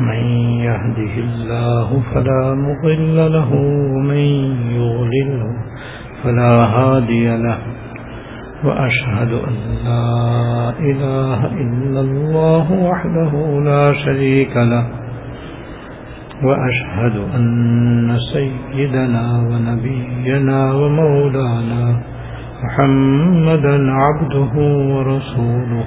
من يهده الله فلا مضل له، ومن يغلله فلا هادي له. وأشهد أن لا إله إلا الله وحده لا شريك له. وأشهد أن سيدنا ونبينا ومولانا محمدا عبده ورسوله.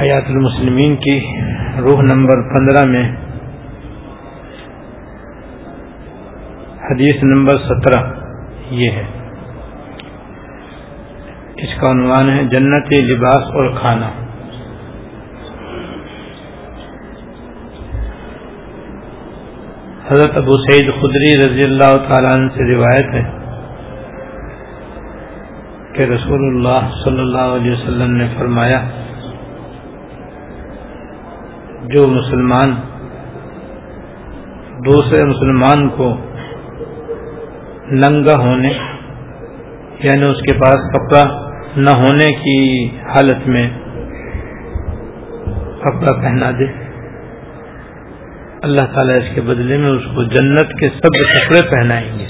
حیات المسلمین کی روح نمبر پندرہ میں حدیث نمبر سترہ یہ ہے۔ اس کا عنوان ہے جنتی لباس اور کھانا۔ حضرت ابو سعید خدری رضی اللہ تعالیٰ عنہ سے روایت ہے کہ رسول اللہ صلی اللہ علیہ وسلم نے فرمایا جو مسلمان دوسرے مسلمان کو ننگا ہونے یعنی اس کے پاس کپڑا نہ ہونے کی حالت میں کپڑا پہنا دے۔ اللہ تعالیٰ اس کے بدلے میں اس کو جنت کے سب کپڑے پہنائیں گے۔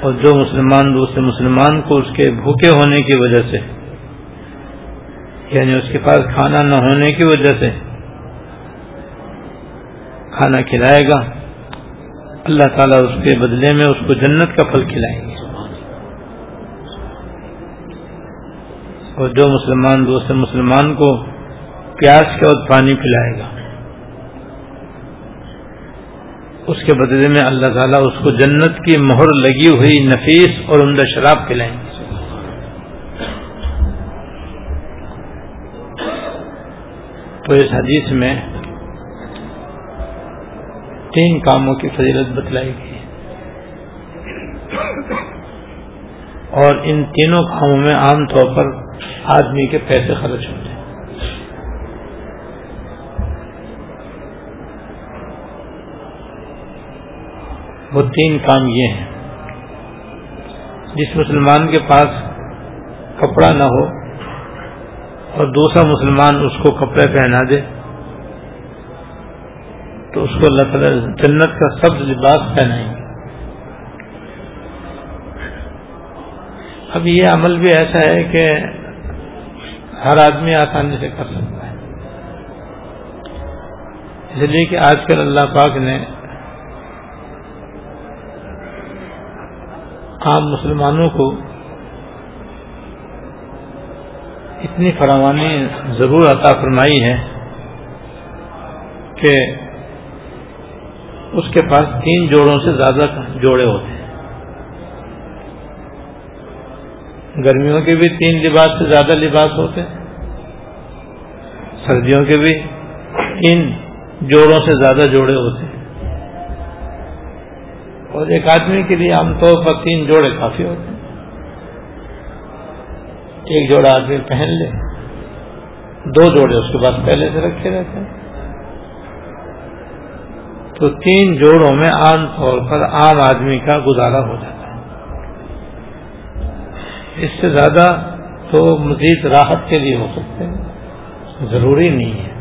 اور جو مسلمان دوسرے مسلمان کو اس کے بھوکے ہونے کی وجہ سے یعنی اس کے پاس کھانا نہ ہونے کی وجہ سے کھانا کھلائے گا۔ اللہ تعالیٰ اس کے بدلے میں اس کو جنت کا پھل کھلائیں گے۔ اور جو مسلمان دوسرے مسلمان کو پیاس کے وقت پانی پلائے گا، اس کے بدلے میں اللہ تعالیٰ اس کو جنت کی مہر لگی ہوئی نفیس اور عمدہ شراب پلائیں گے۔ تو اس حدیث میں تین کاموں کی فضیلت بتلائی گئی اور ان تینوں کاموں میں عام طور پر آدمی کے پیسے خرچ ہوتے ہیں۔ وہ تین کام یہ ہیں۔ جس مسلمان کے پاس کپڑا نہ ہو اور دوسرا مسلمان اس کو کپڑے پہنا دے، تو اس کو اللہ تعالی جنت کا سبز لباس پہنائیں گے۔ اب یہ عمل بھی ایسا ہے کہ ہر آدمی آسانی سے کر سکتا ہے۔ اس لیے کہ آج کل اللہ پاک نے عام مسلمانوں کو اتنی فراوانی ضرور عطا فرمائی ہے کہ اس کے پاس تین جوڑوں سے زیادہ جوڑے ہوتے ہیں۔ گرمیوں کے بھی تین لباس سے زیادہ لباس ہوتے ہیں۔ سردیوں کے بھی تین جوڑوں سے زیادہ جوڑے ہوتے ہیں۔ اور ایک آدمی کے لیے عام طور پر تین جوڑے کافی ہوتے ہیں۔ ایک جوڑا آدمی پہن لے، دو جوڑے اس کے بعد پہلے سے رکھے رہتے ہیں۔ تو تین جوڑوں میں عام طور پر عام آدمی کا گزارا ہو جاتا ہے۔ اس سے زیادہ تو مزید راحت کے لیے ہو سکتے ہیں، ضروری نہیں ہے۔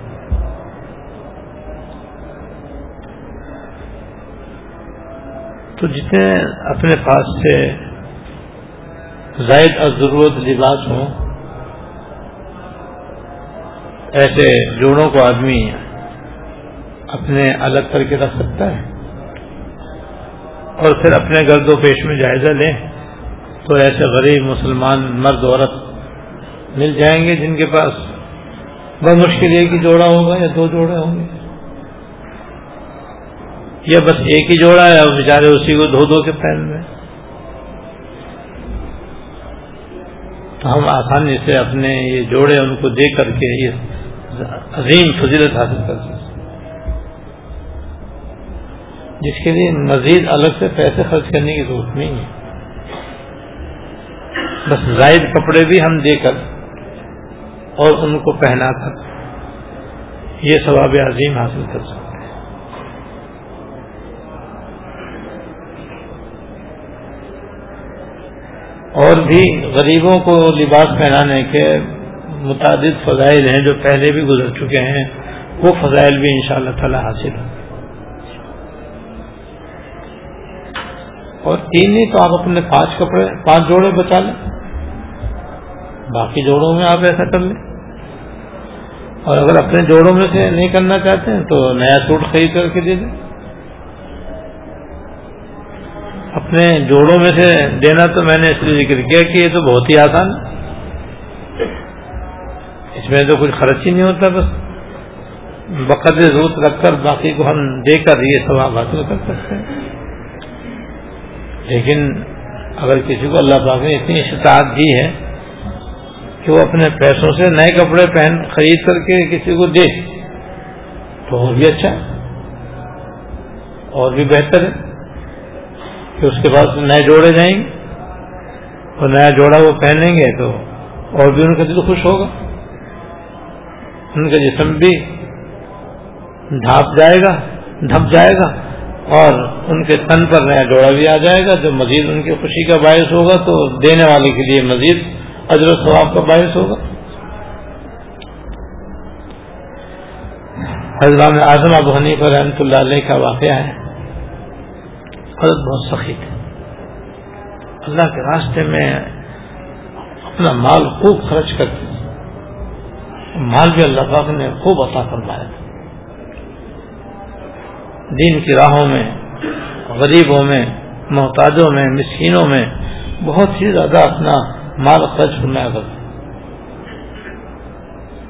تو جتنے اپنے پاس سے زائد اور ضرورت لباس ہوں۔ ایسے جوڑوں کو آدمی اپنے الگ کر کے رکھ سکتا ہے۔ اور پھر اپنے گرد و پیش میں جائزہ لیں تو ایسے غریب مسلمان مرد عورت مل جائیں گے جن کے پاس بہت مشکل ایک ہی جوڑا ہوگا یا دو جوڑے ہوں گے۔ یا بس ایک ہی جوڑا ہے اور بیچارے اسی کو دھو دھو کے پہن رہے ہم آسانی سے اپنے یہ جوڑے ان کو دے کر کے یہ عظیم فضیلت حاصل کر سکتے جس کے لیے مزید الگ سے پیسے خرچ کرنے کی ضرورت نہیں ہے۔ بس زائد کپڑے بھی ہم دے کر اور ان کو پہنا کر یہ ثواب عظیم حاصل کر سکتے اور بھی غریبوں کو لباس پہنانے کے متعدد فضائل ہیں جو پہلے بھی گزر چکے ہیں، وہ فضائل بھی ان شاء اللہ تعالی حاصل ہیں اور تین ہی تو آپ اپنے پانچ کپڑے، پانچ جوڑے بچا لیں۔ باقی جوڑوں میں آپ ایسا کر لیں۔ اور اگر اپنے جوڑوں میں سے نہیں کرنا چاہتے ہیں تو نیا سوٹ خرید کر کے دے دیں۔ اپنے جوڑوں میں سے دینا تو میں نے اس لیے ذکر کیا کہ یہ تو بہت ہی آسان اس میں تو کچھ خرچ ہی نہیں ہوتا، بس بقد ضرورت رکھ کر باقی کو ہم دے کر یہ ثواب حاصل کر سکتے ہیں۔ لیکن اگر کسی کو اللہ پاک نے اتنی استطاعت دی ہے کہ وہ اپنے پیسوں سے نئے کپڑے پہن، خرید کر کے کسی کو دے، تو اور بھی اچھا اور بھی بہتر ہے۔ کہ اس کے بعد نئے جوڑے جائیں گے اور نیا جوڑا وہ پہنیں گے تو اور بھی ان کا دل خوش ہوگا۔ ان کا جسم بھی ڈھانپ جائے گا ڈھپ جائے گا اور ان کے تن پر نیا جوڑا بھی آ جائے گا۔ جو مزید ان کی خوشی کا باعث ہوگا تو دینے والے کے لیے مزید اجر و ثواب کا باعث ہوگا۔ حضرت اعظم ابو حنیف رحمۃ اللہ علیہ کا واقعہ ہے۔ حضرت بہت سخی تھے اللہ کے راستے میں اپنا مال خوب خرچ کرتے مال بھی اللہ پاک نے خوب عطا کروایا دین کی راہوں میں، غریبوں میں، محتاجوں میں، مسکینوں میں بہت ہی زیادہ اپنا مال خرچ فرمایا کرتے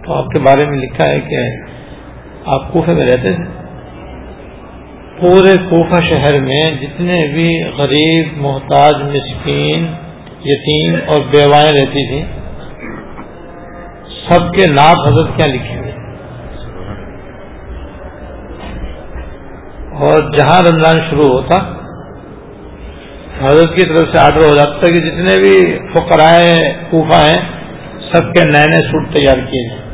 تو آپ کے بارے میں لکھا ہے کہ آپ کوفے میں رہتے تھے۔ پورے کوفہ شہر میں جتنے بھی غریب، محتاج، مسکین، یتیم اور بیوائیں رہتی تھیں، سب کے نام حضرت کیا لکھے ہوئے۔ اور جہاں رمضان شروع ہوتا، حضرت کی طرف سے آرڈر ہو جاتا تھا کہ جتنے بھی فقرائے کوفہ ہیں، سب کے نئے نئے سوٹ تیار کیے جائیں۔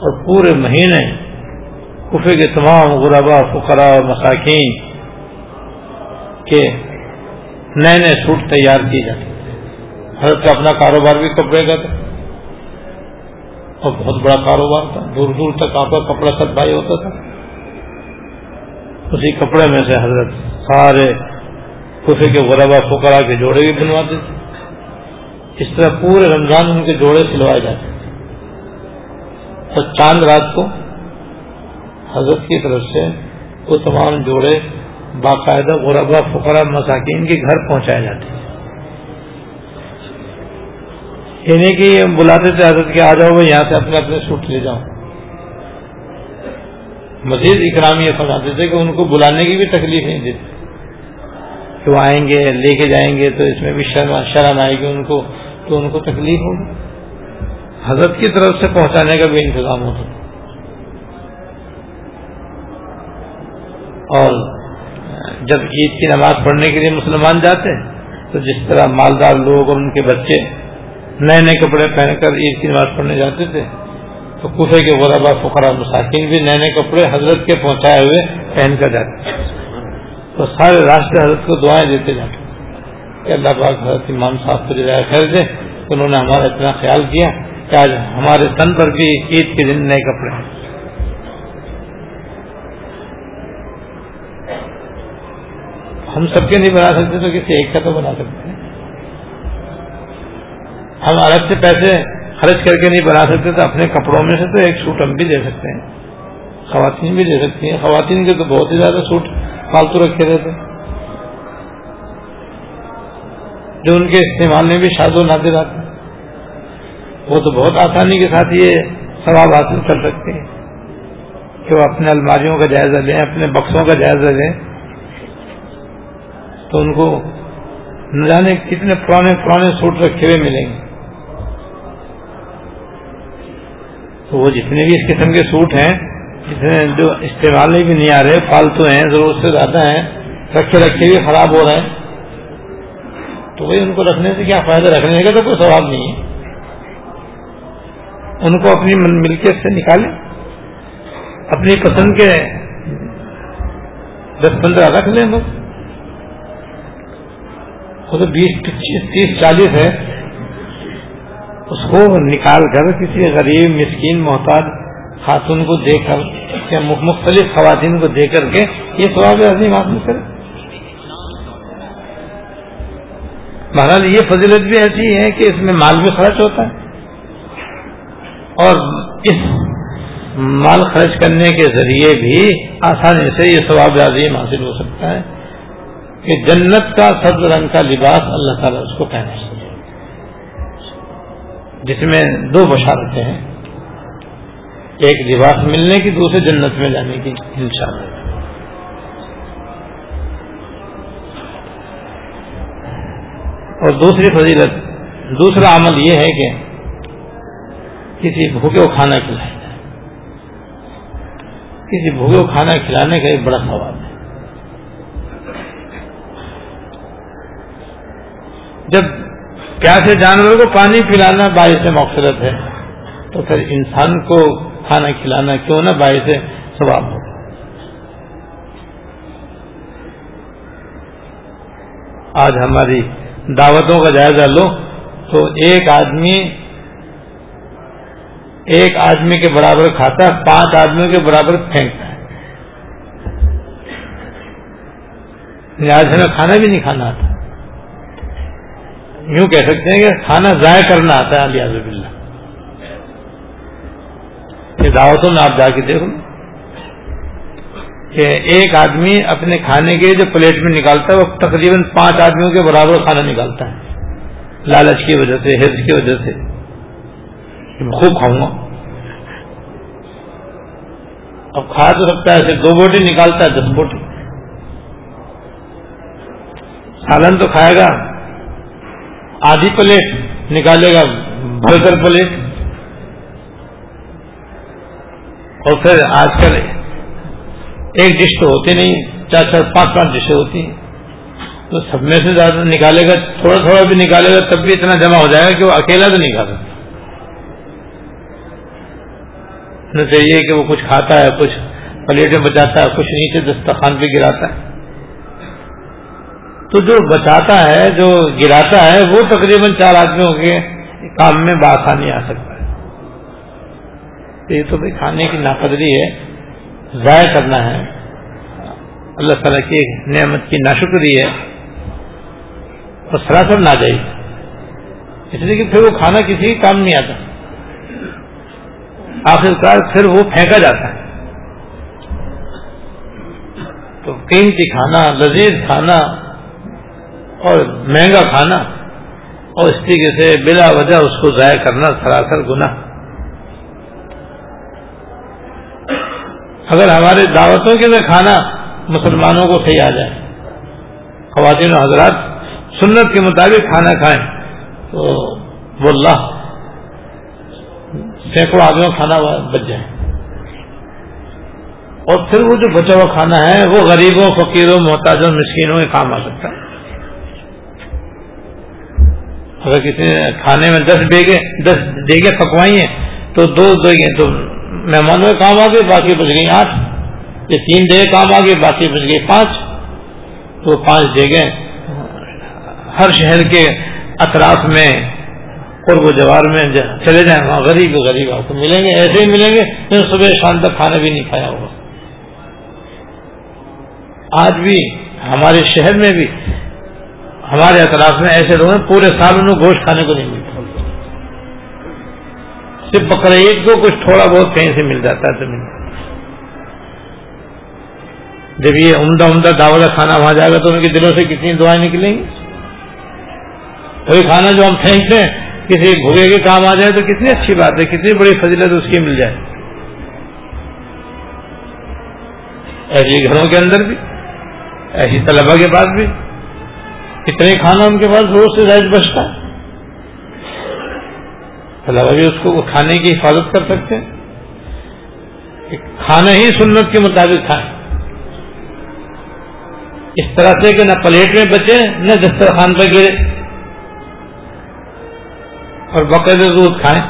اور پورے مہینے کفے کے تمام غربا، فقرا اور مساکین کے نئے نئے سوٹ تیار کیے جاتے حضرت کا اپنا کاروبار بھی کپڑے کا تھا۔ اور بہت بڑا کاروبار تھا۔ دور دور تک آپ کا کپڑا سب بھائی ہوتا تھا۔ اسی کپڑے میں سے حضرت سارے کفے کے غربا، فقرا کے جوڑے بھی بنواتے تھے۔ اس طرح پورے رمضان ان کے جوڑے سلوائے جاتے تھے۔ اور چاند رات کو حضرت کی طرف سے وہ تمام جوڑے باقاعدہ غربا، فقرا، مساکین کے گھر پہنچائے جاتے ہیں۔ یعنی کہ بلاتے تھے حضرت کے آ جاؤ یہاں سے اپنے اپنے سوٹ لے جاؤ مزید اکرام یہ فرماتے تھے کہ ان کو بلانے کی بھی تکلیف نہیں دیتی کہ وہ آئیں گے، لے کے جائیں گے، تو اس میں بھی شرم آئے گی ان کو، تو ان کو تکلیف ہوگی۔ حضرت کی طرف سے پہنچانے کا بھی انتظام ہوتا اور جب عید کی نماز پڑھنے کے لیے مسلمان جاتے تو جس طرح مالدار لوگ اور ان کے بچے نئے نئے کپڑے پہن کر عید کی نماز پڑھنے جاتے تھے، تو کفے کے غربا فقرا مساکین بھی نئے نئے کپڑے حضرت کے پہنچائے ہوئے پہن کر جاتے تو سارے راستے حضرت کو دعائیں دیتے جاتے کہ اللہ پاک حضرت امام صاحب کو جگہ خیر دے انہوں نے ہمارا اتنا خیال کیا کہ آج ہمارے تن پر بھی عید کے دن نئے کپڑے ہیں۔ ہم سب کے نہیں بنا سکتے تو کسی ایک کا تو بنا سکتے ہیں۔ ہم الگ سے پیسے خرچ کر کے نہیں بنا سکتے تو اپنے کپڑوں میں سے تو ایک سوٹ ہم بھی دے سکتے ہیں۔ خواتین بھی لے سکتی ہیں۔ خواتین کے تو بہت ہی زیادہ سوٹ فالتو رکھے رہتے جو ان کے استعمال میں بھی شاد و نادر آتے وہ تو بہت آسانی کے ساتھ یہ ثواب حاصل کر سکتے ہیں کہ وہ اپنے الماریوں کا جائزہ لیں، اپنے بکسوں کا جائزہ لیں۔ تو ان کو نہ جانے کتنے پرانے پرانے سوٹ رکھے ہوئے ملیں گے۔ تو وہ جتنے بھی اس قسم کے سوٹ ہیں، جتنے جو استعمال بھی نہیں آ رہے، فالتو ہیں، ضرورت سے زیادہ ہیں، رکھے رکھے بھی خراب ہو رہے ہیں۔ تو وہی ان کو رکھنے سے کیا فائدہ؟ رکھنے کا تو کوئی سواب نہیں ہے۔ ان کو اپنی ملکیت سے نکالیں۔ اپنی پسند کے دس پندرہ رکھ لیں بس۔ وہ تو بیس پچیس تیس چالیس ہے، اس کو نکال کر کسی غریب، مسکین، محتاج خاتون کو دے کر یا مختلف خواتین کو دے کر کے یہ سواب عظیم حاصل کرے۔ بہرحال یہ فضیلت بھی ایسی ہے کہ اس میں مال بھی خرچ ہوتا ہے۔ اور اس مال خرچ کرنے کے ذریعے بھی آسانی سے یہ ثواب عظیم حاصل ہو سکتا ہے۔ کہ جنت کا سبز رنگ کا لباس اللہ تعالیٰ اس کو پہنے جس میں دو بشارتیں ہیں۔ ایک لباس ملنے کی، دوسرے جنت میں جانے کی، انشاءاللہ۔ اور دوسری فضیلت، دوسرا عمل یہ ہے کہ کسی بھوکے کو کھانا کھلائے۔ کسی بھوکے کو کھانا کھلانے کا ایک بڑا سوال ہے جب پیاسے جانور کو پانی پلانا باعث مقصرت ہے، تو پھر انسان کو کھانا کھلانا کیوں نہ باعث ثواب ہو۔ آج ہماری دعوتوں کا جائزہ لو، تو ایک آدمی ایک آدمی کے برابر کھاتا ہے، پانچ آدمیوں کے برابر پھینکتا ہے۔ لہٰذا کھانا بھی نہیں کھانا آتا۔ یوں کہہ سکتے ہیں کہ کھانا ضائع کرنا آتا ہے علیہ اللہ یہ دعوتوں میں آپ جا کے دیکھو۔ کہ ایک آدمی اپنے کھانے کے جو پلیٹ میں نکالتا ہے، وہ تقریباً پانچ آدمیوں کے برابر کھانا نکالتا ہے۔ لالچ کی وجہ سے ہرس کی وجہ سے۔ خوب کھاؤں گا۔ اب کھا تو سکتا ہے دو بوٹی نکالتا ہے، دس بوٹی۔ سالن تو کھائے گا۔ آدھی پلیٹ نکالے گا بھر پلیٹ۔ اور پھر آج کل ایک ڈش تو ہوتی نہیں، چار چار، پانچ پانچ ڈشیں ہوتی ہیں۔ تو سب میں سے زیادہ نکالے گا، تھوڑا تھوڑا بھی نکالے گا، تب بھی اتنا جمع ہو جائے گا کہ وہ اکیلا تو نہیں کھا سکتا۔ چاہیے کہ وہ کچھ کھاتا ہے، کچھ پلیٹ میں بچاتا ہے، کچھ نیچے دسترخوان پہ گراتا ہے۔ تو جو بچاتا ہے، جو گراتا ہے، وہ تقریباً چار آدمیوں کے کام میں بآسانی آ سکتا ہے۔ یہ تو بھائی کھانے کی ناقدری ہے، ضائع کرنا ہے۔ اللہ تعالیٰ کی نعمت کی ناشکری ہے۔ اور سراسر نہ جائے اس لیے کہ پھر وہ کھانا کسی کام نہیں آتا۔ آخرکار پھر وہ پھینکا جاتا ہے۔ تو قیمتی کھانا، لذیذ کھانا اور مہنگا کھانا اور اس طریقے سے بلا وجہ اس کو ضائع کرنا سراسر گنا اگر ہمارے دعوتوں کے اندر کھانا مسلمانوں کو صحیح آ جائے، خواتین و حضرات سنت کے مطابق کھانا کھائیں، تو وہ اللہ سینکڑوں آدمیوں کھانا بچ جائے۔ اور پھر وہ جو بچا ہوا کھانا ہے، وہ غریبوں، فقیروں، محتاجوں، مسکینوں کے کام آ سکتا ہے۔ اگر کسی نے کھانے میں دس بیگے، دس دیگے پکوائی ہیں، تو دو دیگے تو مہمانوں کے کام آ گئے باقی بچ گئی آٹھ۔ یہ تین دیگے کام آ گئے باقی بچ گئی پانچ۔ تو پانچ دیگے ہر شہر کے اطراف میں، قرب و جوار میں چلے جائیں، وہاں غریب غریب آپ کو ملیں گے، ایسے ہی ملیں گے صبح شام تک کھانا بھی نہیں کھایا ہوگا۔ آج بھی ہمارے شہر میں بھی ہمارے اطراف میں ایسے لوگ ہیں، پورے سال انہوں گوشت کھانے کو نہیں ملتا۔ صرف بقرعید کو کچھ تھوڑا بہت کہیں سے مل جاتا ہے تو جب یہ عمدہ عمدہ دعوت کھانا وہاں جائے گا تو ان کے دلوں سے کتنی دعائیں نکلیں گی؟ وہی کھانا جو ہم پھینکتے ہیں، کسی بھوگے کے کام آ جائے تو کتنی اچھی بات ہے، کتنی بڑی فضیلت اس کی مل جائے۔ ایسی گھروں کے اندر بھی، ایسی طلبا کے پاس بھی۔ اتنے کھانا ان کے پاس روز سے زائد بچتا ہے۔ طلبا بھی اس کو کھانے کی حفاظت کر سکتے ہیں۔ کھانا ہی سنت کے مطابق کھائیں۔ اس طرح سے کہ نہ پلیٹ میں بچے، نہ دسترخوان پہ گرے۔ اور بقید دودھ کھائیں۔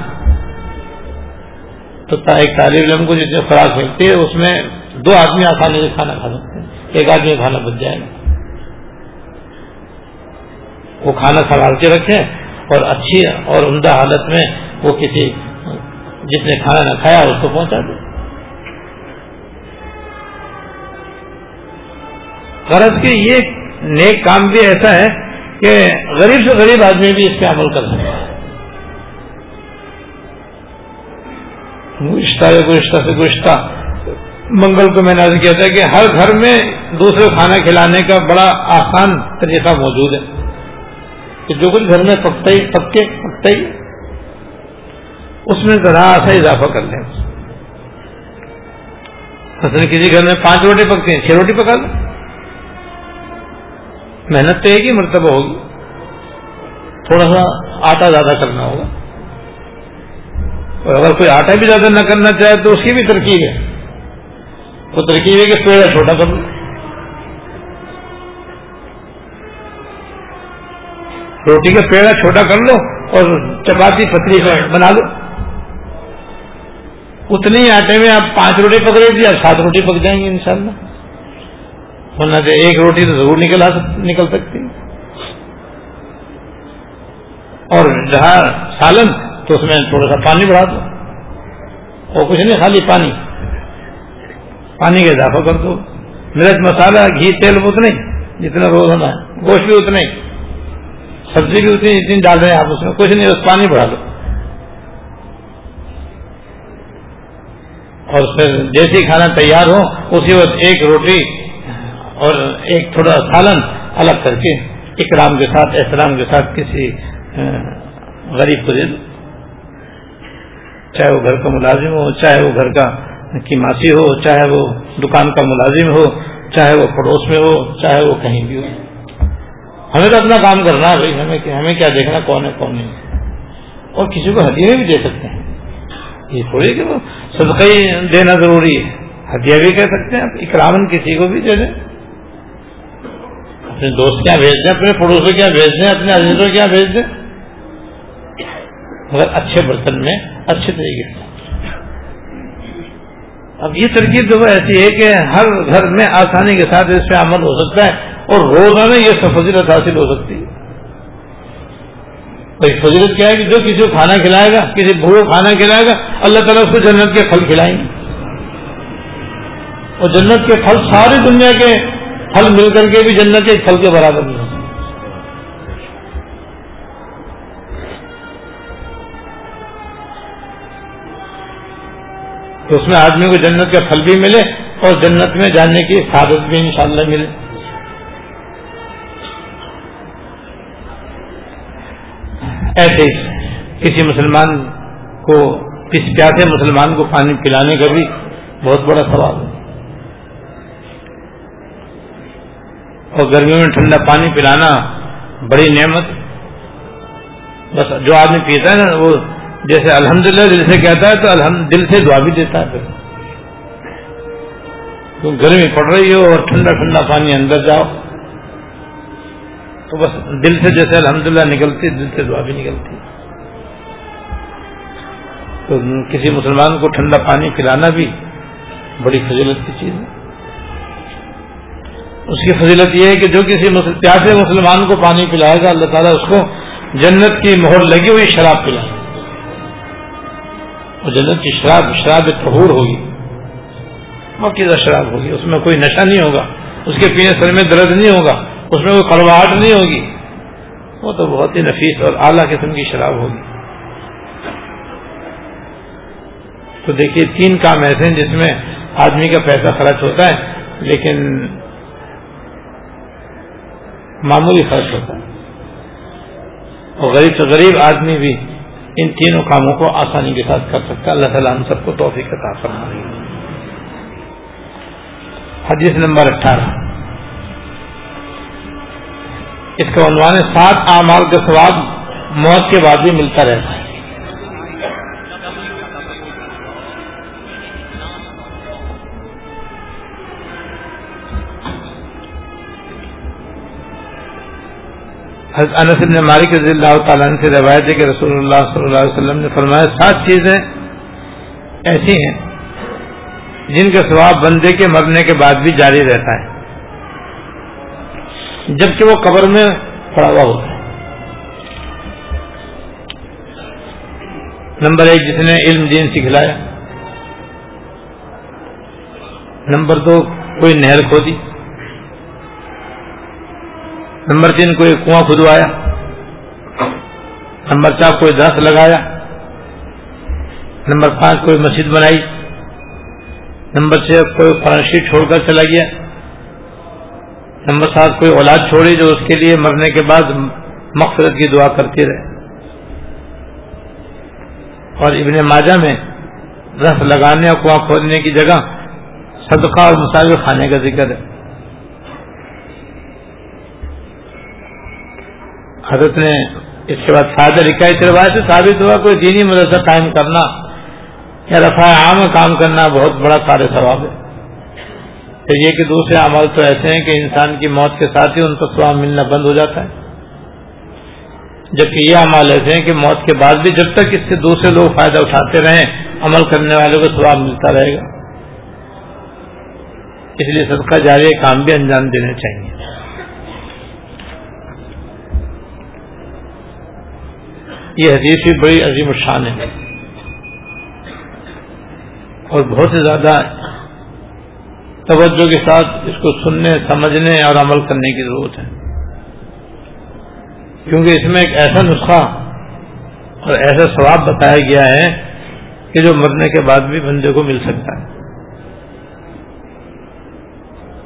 تو ایک طالب علم کو جتنی خوراک ملتی ہے، اس میں دو آدمی آسانی سے کھانا کھا سکتے ہیں۔ ایک آدمی کھانا بچ جائے گا۔ وہ کھانا سنبھال کے رکھے اور اچھی اور عمدہ حالت میں وہ کسی جس نے کھانا نہ کھایا اس کو پہنچا دے غرض کے یہ نیک کام بھی ایسا ہے کہ غریب سے غریب آدمی بھی اس پہ عمل کر سکتا ہے۔ گشتہ یا گشتہ سے گشتہ منگل کو میں نے کیا تھا کہ ہر گھر میں دوسرے کھانا کھلانے کا بڑا آسان طریقہ موجود ہے۔ کہ جو کچھ گھر میں پکتا ہی پکے پکتا ہی، اس میں ذرا سا اضافہ کر لیں۔ مثلا کسی گھر میں پانچ روٹی پکتے ہیں، چھ روٹی پکا لیں۔ محنت تو ایک ہی مرتبہ ہوگی۔ تھوڑا سا آٹا زیادہ کرنا ہوگا۔ اور اگر کوئی آٹا بھی زیادہ نہ کرنا چاہے تو اس کی بھی ترکیب ہے۔ وہ ترکیب ہے کہ پیڑا چھوٹا کر لو روٹی کا پیڑا چھوٹا کر لو اور چپاتی پتلی بنا لو۔ اتنے آٹے میں آپ پانچ روٹی پک رہی آپ سات روٹی پک جائیں گے انشاءاللہ۔ ورنہ تو ایک روٹی تو ضرور نکل نکل سکتی۔ اور جہاں سالن تو اس میں تھوڑا سا پانی بڑھا دو۔ اور کچھ نہیں، خالی پانی۔ پانی کا اضافہ کر دو۔ مرچ مسالہ، گھی، تیل بھی اتنا ہی جتنا روز ہونا ہے گوشت بھی اتنا ہی۔ سبزی بھی اتنی جتنی ڈال رہے ہیں آپ اس میں، کچھ نہیں بس پانی بڑھا دو۔ اور پھر جیسے کھانا تیار ہو، اسی وقت ایک روٹی اور ایک تھوڑا سالن الگ کر کے اکرام کے ساتھ، احترام کے ساتھ کسی غریب کو دے دو۔ چاہے وہ گھر کا ملازم ہو، چاہے وہ گھر کا کی ماسی ہو، چاہے وہ دکان کا ملازم ہو، چاہے وہ پڑوس میں ہو، چاہے وہ کہیں بھی ہو۔ ہمیں تو اپنا کام کرنا ہے بھائی، ہمیں ہمیں کیا دیکھنا کون ہے، کون نہیں اور کسی کو ہدیے بھی دے سکتے ہیں۔ یہ تھوڑی کہ وہ صدقہ ہی دینا ضروری ہے۔ ہدیہ بھی کہہ سکتے ہیں اکرامن کسی کو بھی دے دیں۔ اپنے دوست کیا بھیج دیں، اپنے پڑوسوں کیا بھیج دیں، اپنے عزیزوں کیا بھیج دیں۔ مگر اچھے برتن میں اچھے طریقے سے۔ اب یہ ترکیب جو ایسی ہے کہ ہر گھر میں آسانی کے ساتھ اس پہ عمل ہو سکتا ہے۔ اور روزانہ یہ فضیلت حاصل ہو سکتی ہے۔ فضیلت کیا ہے کہ جو کسی کو کھانا کھلائے گا، کسی بھوڑوں کھانا کھلائے گا، اللہ تعالیٰ اس کو جنت کے پھل کھلائیں گے۔ اور جنت کے پھل ساری دنیا کے پھل مل کر کے بھی جنت کے پھل کے برابر نہیں ہوتے۔ تو اس میں آدمی کو جنت کا پھل بھی ملے اور جنت میں جانے کی سعادت بھی انشاءاللہ ملے۔ ایسے کسی مسلمان کو کسی پیاسے مسلمان کو پانی پلانے کا بھی بہت بڑا سوال ہے۔ اور گرمیوں میں ٹھنڈا پانی پلانا بڑی نعمت۔ بس جو آدمی پیتا ہے نا، وہ جیسے الحمدللہ دل سے کہتا ہے تو الحمد دل سے دعا بھی دیتا ہے۔ پھر گرمی پڑ رہی ہو اور ٹھنڈا ٹھنڈا پانی اندر جاؤ۔ تو بس دل سے جیسے الحمدللہ نکلتی، دل سے دعا بھی نکلتی۔ تو کسی مسلمان کو ٹھنڈا پانی پلانا بھی بڑی فضیلت کی چیز ہے۔ اس کی فضیلت یہ ہے کہ جو کسی پیاسے مسلمان کو پانی پلائے گا، اللہ تعالیٰ اس کو جنت کی مہر لگی ہوئی شراب پلائے اور جنت کی شراب شراب طہور ہوگی۔ موقع شراب ہوگی، اس میں کوئی نشہ نہیں ہوگا۔ اس کے پینے سر میں درد نہیں ہوگا۔ اس میں کوئی کڑواہٹ نہیں ہوگی۔ وہ تو بہت ہی نفیس اور اعلیٰ قسم کی شراب ہوگی۔ تو دیکھیے، تین کام ایسے ہیں جس میں آدمی کا پیسہ خرچ ہوتا ہے، لیکن معمولی فرق ہوتا ہے۔ اور غریب سے غریب آدمی بھی ان تینوں کاموں کو آسانی کے ساتھ کر سکتا ہے۔ اللہ تعالیٰ ہم سب کو توفیق عطا فرما رہی حدیث نمبر اٹھارہ۔ اس کا عنوان سات اعمال کا سواب موت کے بعد بھی ملتا رہتا ہے۔ حضرت انس بن مالک رضی اللہ تعالیٰ سے روایت ہے کہ رسول اللہ صلی اللہ علیہ وسلم نے فرمایا، سات چیزیں ایسی ہیں جن کا ثواب بندے کے مرنے کے بعد بھی جاری رہتا ہے۔ جبکہ وہ قبر میں پڑا ہوا ہوتا ہے۔ نمبر ایک، جس نے علم دین سکھلایا۔ نمبر دو، کوئی نہر کھودی۔ نمبر تین، کوئی کنواں کھدوایا۔ نمبر چار، کوئی درخت لگایا۔ نمبر پانچ، کوئی مسجد بنائی۔ نمبر چھ، کوئی فرانشی چھوڑ کر چلا گیا۔ نمبر سات، کوئی اولاد چھوڑی جو اس کے لیے مرنے کے بعد مقصد کی دعا کرتی رہے۔ اور ابن ماجہ میں رس لگانے اور کنواں کھودنے کی جگہ صدقہ اور مساوی کھانے کا ذکر ہے۔ حضرت نے اس کے بعد سادہ لکھا اس روایت سے ثابت ہوا کوئی دینی مدرسہ قائم کرنا یا رفاع عام کام کرنا بہت بڑا سارے ثواب ہے۔ پھر یہ کہ دوسرے عمل تو ایسے ہیں کہ انسان کی موت کے ساتھ ہی ان کو ثواب ملنا بند ہو جاتا ہے۔ جبکہ یہ عمل ایسے ہیں کہ موت کے بعد بھی جب تک اس سے دوسرے لوگ فائدہ اٹھاتے رہیں، عمل کرنے والوں کو ثواب ملتا رہے گا۔ اس لیے صدقہ جاری کام بھی انجام دینے چاہیے۔ یہ حدیث بھی بڑی عظیم الشان ہے۔ اور بہت ہی زیادہ توجہ کے ساتھ اس کو سننے، سمجھنے اور عمل کرنے کی ضرورت ہے۔ کیونکہ اس میں ایک ایسا نسخہ اور ایسا ثواب بتایا گیا ہے کہ جو مرنے کے بعد بھی بندے کو مل سکتا ہے۔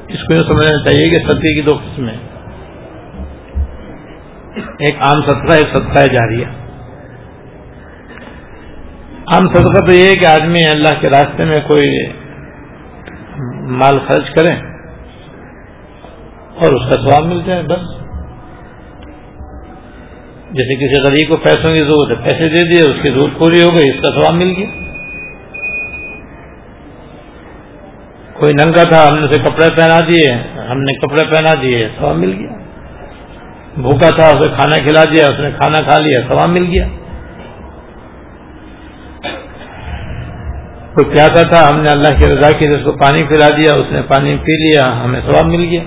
اس کو یہ سمجھنا چاہیے کہ ستی کی دو قسمیں ایک عام صدقہ، ایک صدقہ جاریہ۔ عام صدقہ تو یہ ہے کہ آدمی اللہ کے راستے میں کوئی مال خرچ کرے اور اس کا سواب مل جائے، بس۔ جیسے کسی غریب کو پیسوں کی ضرورت ہے، پیسے دے دیے، اس کی ضرورت پوری ہو گئی، اس کا سواب مل گیا۔ کوئی ننگا تھا، ہم نے اسے کپڑے پہنا دیے، ہم نے کپڑے پہنا دیے سواب مل گیا۔ بھوکا تھا، اسے کھانا کھلا دیا، اس نے کھانا کھا لیا سواب مل گیا۔ کوئی پیاسا تھا؟ ہم نے اللہ کی رضا کی اس کو پانی پلا دیا، اس نے پانی پی لیا، ہمیں ثواب مل گیا۔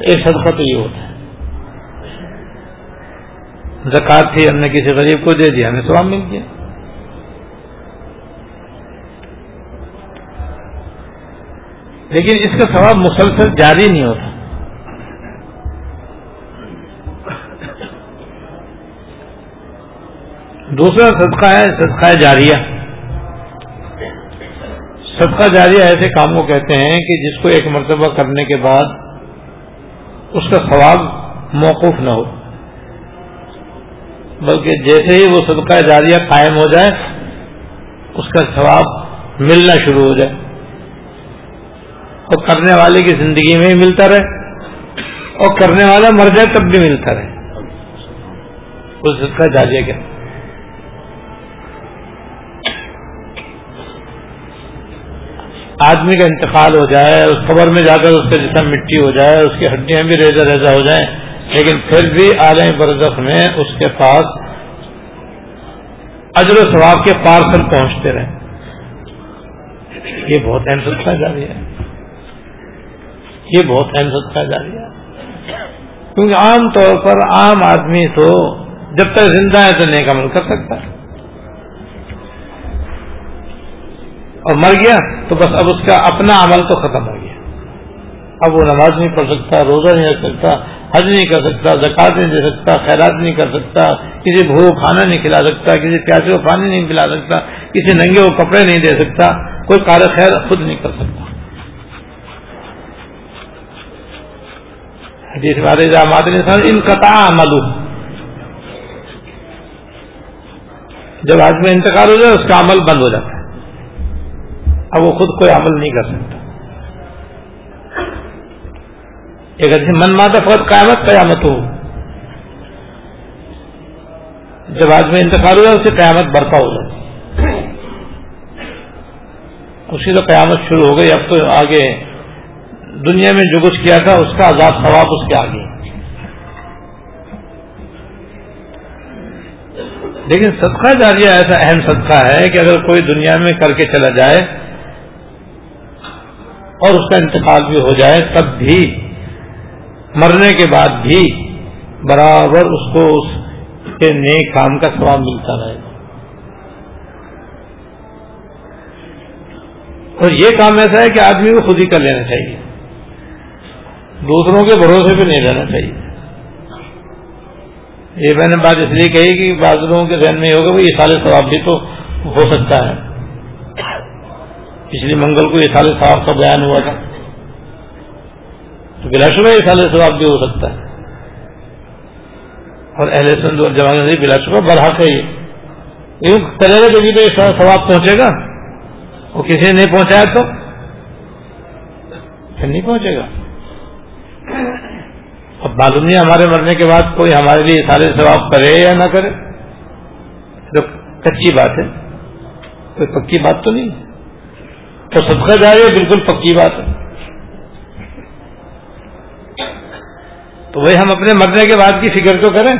ایک صدقہ تو یہ ہوتا ہے۔ زکات تھی، ہم نے کسی غریب کو دے دیا، ہمیں ثواب مل گیا۔ لیکن اس کا ثواب مسلسل جاری نہیں ہوتا۔ دوسرا صدقہ ہے، صدقہ جاریہ۔ صدقہ جاریہ ایسے کام کو کہتے ہیں کہ جس کو ایک مرتبہ کرنے کے بعد اس کا ثواب موقف نہ ہو۔ بلکہ جیسے ہی وہ صدقہ جاریہ قائم ہو جائے، اس کا ثواب ملنا شروع ہو جائے۔ اور کرنے والے کی زندگی میں ہی ملتا رہے، اور کرنے والا مر جائے تب بھی ملتا رہے۔ اس صدقہ جاریہ کہتے آدمی کا انتقال ہو جائے، اس خبر میں جا کر اس کا جسم مٹی ہو جائے، اس کی ہڈیاں بھی ریزا ریزا ہو جائیں، لیکن پھر بھی عالم برزخ میں اس کے پاس اجر و ثواب کے پارسل پہنچتے رہے۔ یہ بہت اہم صدقہ جاری ہے۔ یہ بہت اہم صدقہ جاری ہے۔ کیونکہ عام طور پر عام آدمی تو جب تک زندہ ہے تو نیک عمل کر سکتا ہے۔ اور مر گیا۔ تو بس اب اس کا اپنا عمل تو ختم ہو گیا۔ اب وہ نماز نہیں پڑھ سکتا، روزہ نہیں رکھ سکتا، حج نہیں کر سکتا، زکات نہیں دے سکتا، خیرات نہیں کر سکتا، کسی بھو کھانا نہیں کھلا سکتا، کسی پیاسے کو پانی نہیں پلا سکتا، کسی ننگے کو کپڑے نہیں دے سکتا، کوئی کار خیر خود نہیں کر سکتا۔ حدیث مادر ان قطع عمل جب آدمی انتقال ہو جائے، اس کا عمل بند ہو جاتا ہے۔ اب وہ خود کوئی عمل نہیں کر سکتا۔ ایک من ماتا فقط قیامت قیامت ہو۔ جب آدمی انتقال ہو جائے اس قیامت برپا ہو جاتی۔ اس کی تو قیامت شروع ہو گئی، اب تو آگے دنیا میں جو کچھ کیا تھا، اس کا عذاب ثواب اس کے آگے۔ لیکن صدقہ جاریہ ایسا اہم صدقہ ہے کہ اگر کوئی دنیا میں کر کے چلا جائے اور اس کا انتقال بھی ہو جائے تب بھی، مرنے کے بعد بھی برابر اس کو اس کے نیک کام کا ثواب ملتا رہے گا۔ اور یہ کام ایسا ہے کہ آدمی کو خود ہی کر لینا چاہیے۔ دوسروں کے بھروسے پہ نہیں رہنا چاہیے۔ یہ میں نے بات اس لیے کہی کہ بعض لوگوں کے ذہن میں یہ ہوگا یہ سارے ثواب بھی تو ہو سکتا ہے۔ پچھلی منگل کو یہ سارے ثواب کا بیان ہوا تھا۔ تو بلا شبہ یہ سارے ثواب بھی ہو سکتا ہے۔ اور اہل سند اور جوان سے بلا شبہ برحق ہے یہ۔ کرے گا تو یہ ثواب پہنچے گا، وہ کسی نے نہیں پہنچایا تو پھر نہیں پہنچے گا۔ اب معلوم نہیں ہمارے مرنے کے بعد کوئی ہمارے لیے سارے ثواب کرے یا نہ کرے۔ تو کچی بات ہے۔ کوئی پکی بات تو نہیں۔ تو صدقہ جا رہی ہے بالکل پکی بات ہے۔ تو وہی ہم اپنے مرنے کے بعد کی فکر تو کریں۔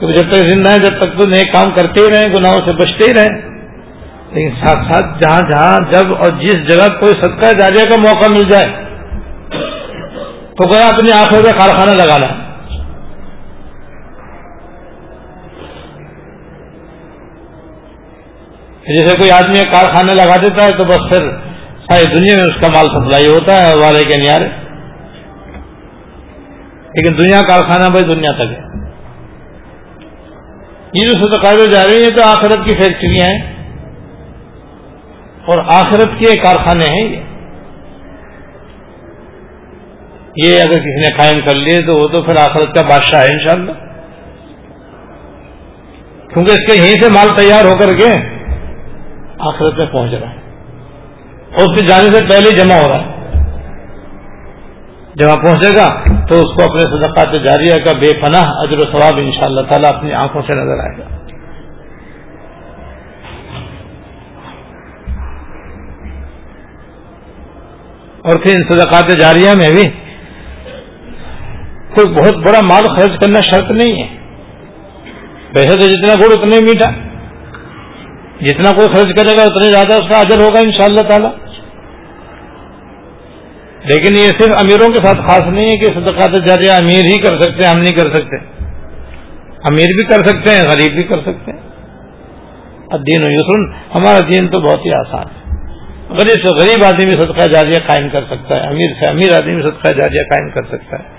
کہ جب تک زندہ ہے جب تک تو نئے کام کرتے ہی رہیں، گناہوں سے بچتے ہی رہیں۔ لیکن ساتھ ساتھ جہاں جہاں جب اور جس جگہ کوئی صدقہ جاریہ کا موقع مل جائے، تو گیا اپنی آنکھوں کا کارخانہ لگانا جیسے کوئی آدمی کارخانے لگا دیتا ہے تو بس پھر ساری دنیا میں اس کا مال سپلائی ہوتا ہے والے کے نیارے لیکن دنیا کارخانہ بھائی دنیا تک ہے۔ یہ جو صدقہ جا رہی ہیں تو آخرت کی فیکٹریاں ہیں۔ اور آخرت کے کارخانے ہیں یہ۔ یہ اگر کسی نے قائم کر لیے تو وہ تو پھر آخرت کا بادشاہ ہے انشاءاللہ۔ کیونکہ اس کے یہیں سے مال تیار ہو کر کے آخرت میں پہنچ رہا ہے۔ اور اس کے جانے سے پہلے جمع ہو رہا ہے۔ جب پہنچے گا تو اس کو اپنے صدقات جاریہ کا بے پناہ اجر و ثواب ان شاء اللہ تعالیٰ اپنی آنکھوں سے نظر آئے گا۔ اور پھر ان صدقات جاریہ میں بھی کوئی بہت بڑا مال خرچ کرنا شرط نہیں ہے۔ ویسے تو جتنا گڑ اتنے میٹھا۔ جتنا کوئی خرچ کرے گا اتنے زیادہ اس کا اجر ہوگا ان شاء اللہ تعالی۔ لیکن یہ صرف امیروں کے ساتھ خاص نہیں ہے کہ صدقات جاریہ امیر ہی کر سکتے ہیں، ہم نہیں کر سکتے۔ امیر بھی کر سکتے ہیں، غریب بھی کر سکتے ہیں۔ دین و یسن ہمارا دین تو بہت ہی آسان ہے۔ غریب سے غریب آدمی بھی صدقہ جاریہ قائم کر سکتا ہے، امیر سے امیر آدمی بھی صدقہ جاریہ قائم کر سکتا ہے۔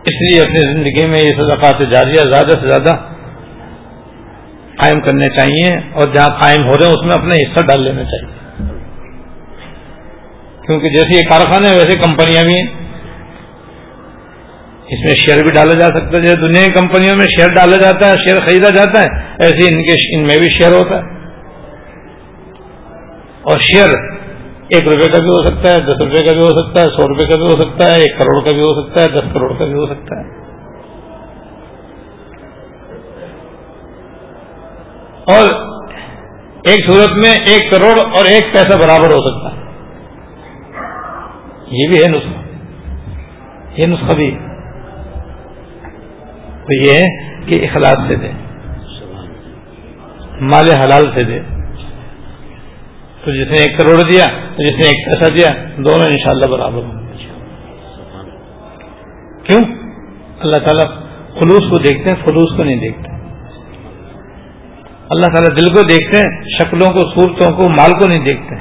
اس لیے اپنی زندگی میں یہ صدقات جاریہ زیادہ سے زیادہ قائم کرنے چاہیے اور جہاں قائم ہو رہے ہیں اس میں اپنا حصہ ڈال لینا چاہیے۔ کیونکہ جیسے یہ کارخانے ہیں، ویسے کمپنیاں بھی ہیں۔ اس میں شیئر بھی ڈالا جا سکتا ہے۔ جیسے دنیا کی کمپنیوں میں شیئر ڈالا جاتا ہے، شیئر خریدا جاتا ہے، ایسے ان کے ان میں بھی شیئر ہوتا ہے۔ اور شیئر ایک روپے کا بھی ہو سکتا ہے، دس روپے کا بھی ہو سکتا ہے، سو روپے کا بھی ہو سکتا ہے، ایک کروڑ کا بھی ہو سکتا ہے، دس کروڑ کا بھی ہو سکتا ہے۔ اور ایک صورت میں ایک کروڑ اور ایک پیسہ برابر ہو سکتا ہے۔ یہ بھی ہے نسخہ۔ یہ نسخہ بھی۔ تو یہ ہے کہ اخلاص سے دے۔ مال حلال سے دے۔ تو جس نے ایک کروڑ دیا، تو جس نے ایک پیسہ دیا، دونوں انشاءاللہ برابر ہوں کیوں؟ اللہ تعالیٰ خلوص کو دیکھتے ہیں فلوس کو نہیں دیکھتے۔ اللہ تعالیٰ دل کو دیکھتے ہیں، شکلوں کو، صورتوں کو، مال کو نہیں دیکھتے۔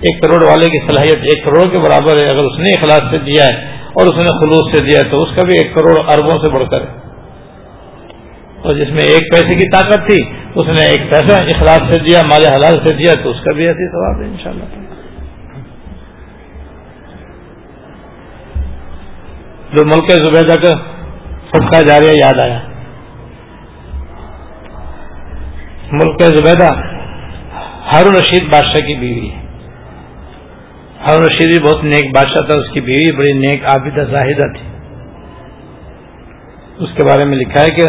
ایک کروڑ والے کی صلاحیت ایک کروڑ کے برابر ہے، اگر اس نے اخلاص سے دیا ہے اور اس نے خلوص سے دیا ہے، تو اس کا بھی ایک کروڑ اربوں سے بڑھ کر ہے۔ اور جس میں ایک پیسے کی طاقت تھی، اس نے ایک پیسہ اخلاق سے دیا، مال حلال سے دیا، تو اس کا بھی ایسی ثواب ہے انشاءاللہ جو ملک زبیدہ کا صدقہ جاریہ یاد آیا۔ ملک زبیدہ ہارون رشید بادشاہ کی بیوی ہے۔ ہارون رشید بھی بہت نیک بادشاہ تھا، اس کی بیوی بڑی نیک عابدہ زاہدہ تھی۔ اس کے بارے میں لکھا ہے کہ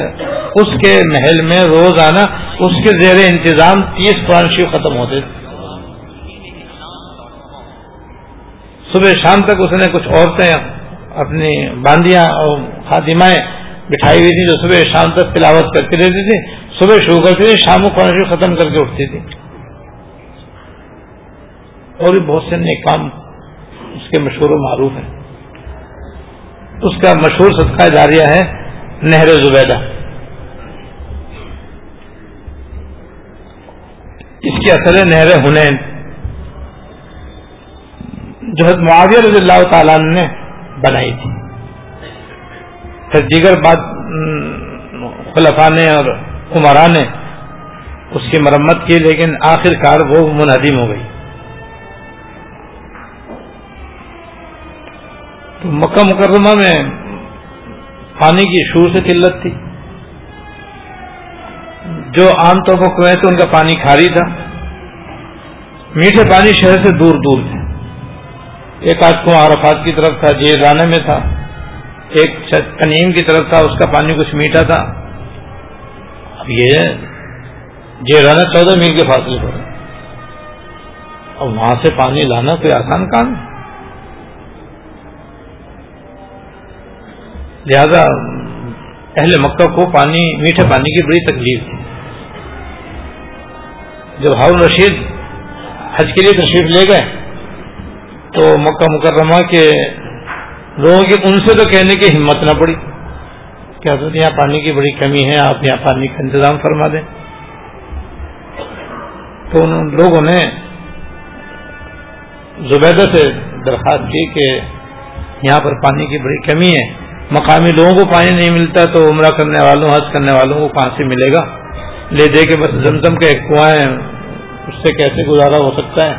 اس کے محل میں روزانہ اس کے زیر انتظام تیس قرآن شیو ختم ہوتے تھے صبح شام تک اس نے کچھ عورتیں اپنی باندیاں اور خادمائیں بٹھائی ہوئی تھی جو صبح شام تک تلاوت کرتی رہتی تھی صبح شروع کرتی تھی شام کو قرآن شیو ختم کر کے اٹھتی تھی اور بھی بہت سے نیک کام اس کے مشہور و معروف ہیں۔ اس کا مشہور صدقہ جاریہ ہے۔ نہر زبیدہ۔ اس کی اثر نہر ہنین جو حضرت معاویہ رضی اللہ تعالیٰ نے بنائی تھی۔ پھر دیگر بات خلفا نے اور عمرا نے اس کی مرمت کی، لیکن آخر کار وہ منہدم ہو گئی۔ تو مکہ مکرمہ میں پانی کی شور سے قلت تھی۔ جو عام طور پر کنویں تھے، ان کا پانی کھاری تھا۔ میٹھے پانی شہر سے دور دور تھے۔ ایک آج کنواں عرفات کی طرف تھا جے رانے میں تھا۔ ایک کنیم کی طرف تھا، اس کا پانی کچھ میٹھا تھا۔ اب یہ جے رانا چودہ میل کے فاصلے پر اور وہاں سے پانی لانا کوئی آسان کام ہے؟ لہذا اہل مکہ کو پانی میٹھے پانی کی بڑی تکلیف تھی۔ جب ہارون رشید حج کے لیے تشریف لے گئے تو مکہ مکرمہ کے لوگوں کی ان سے تو کہنے کی ہمت نہ پڑی کہ حضرت یہاں پانی کی بڑی کمی ہے آپ یہاں پانی کا انتظام فرما دیں۔ تو ان لوگوں نے زبیدہ سے درخواست کی کہ یہاں پر پانی کی بڑی کمی ہے۔ مقامی لوگوں کو پانی نہیں ملتا تو عمرہ کرنے والوں، حج کرنے والوں کو کہاں سے ملے گا؟ لے دے کے بس زمزم کے ایک کنواں ہے اس سے کیسے گزارا ہو سکتا ہے؟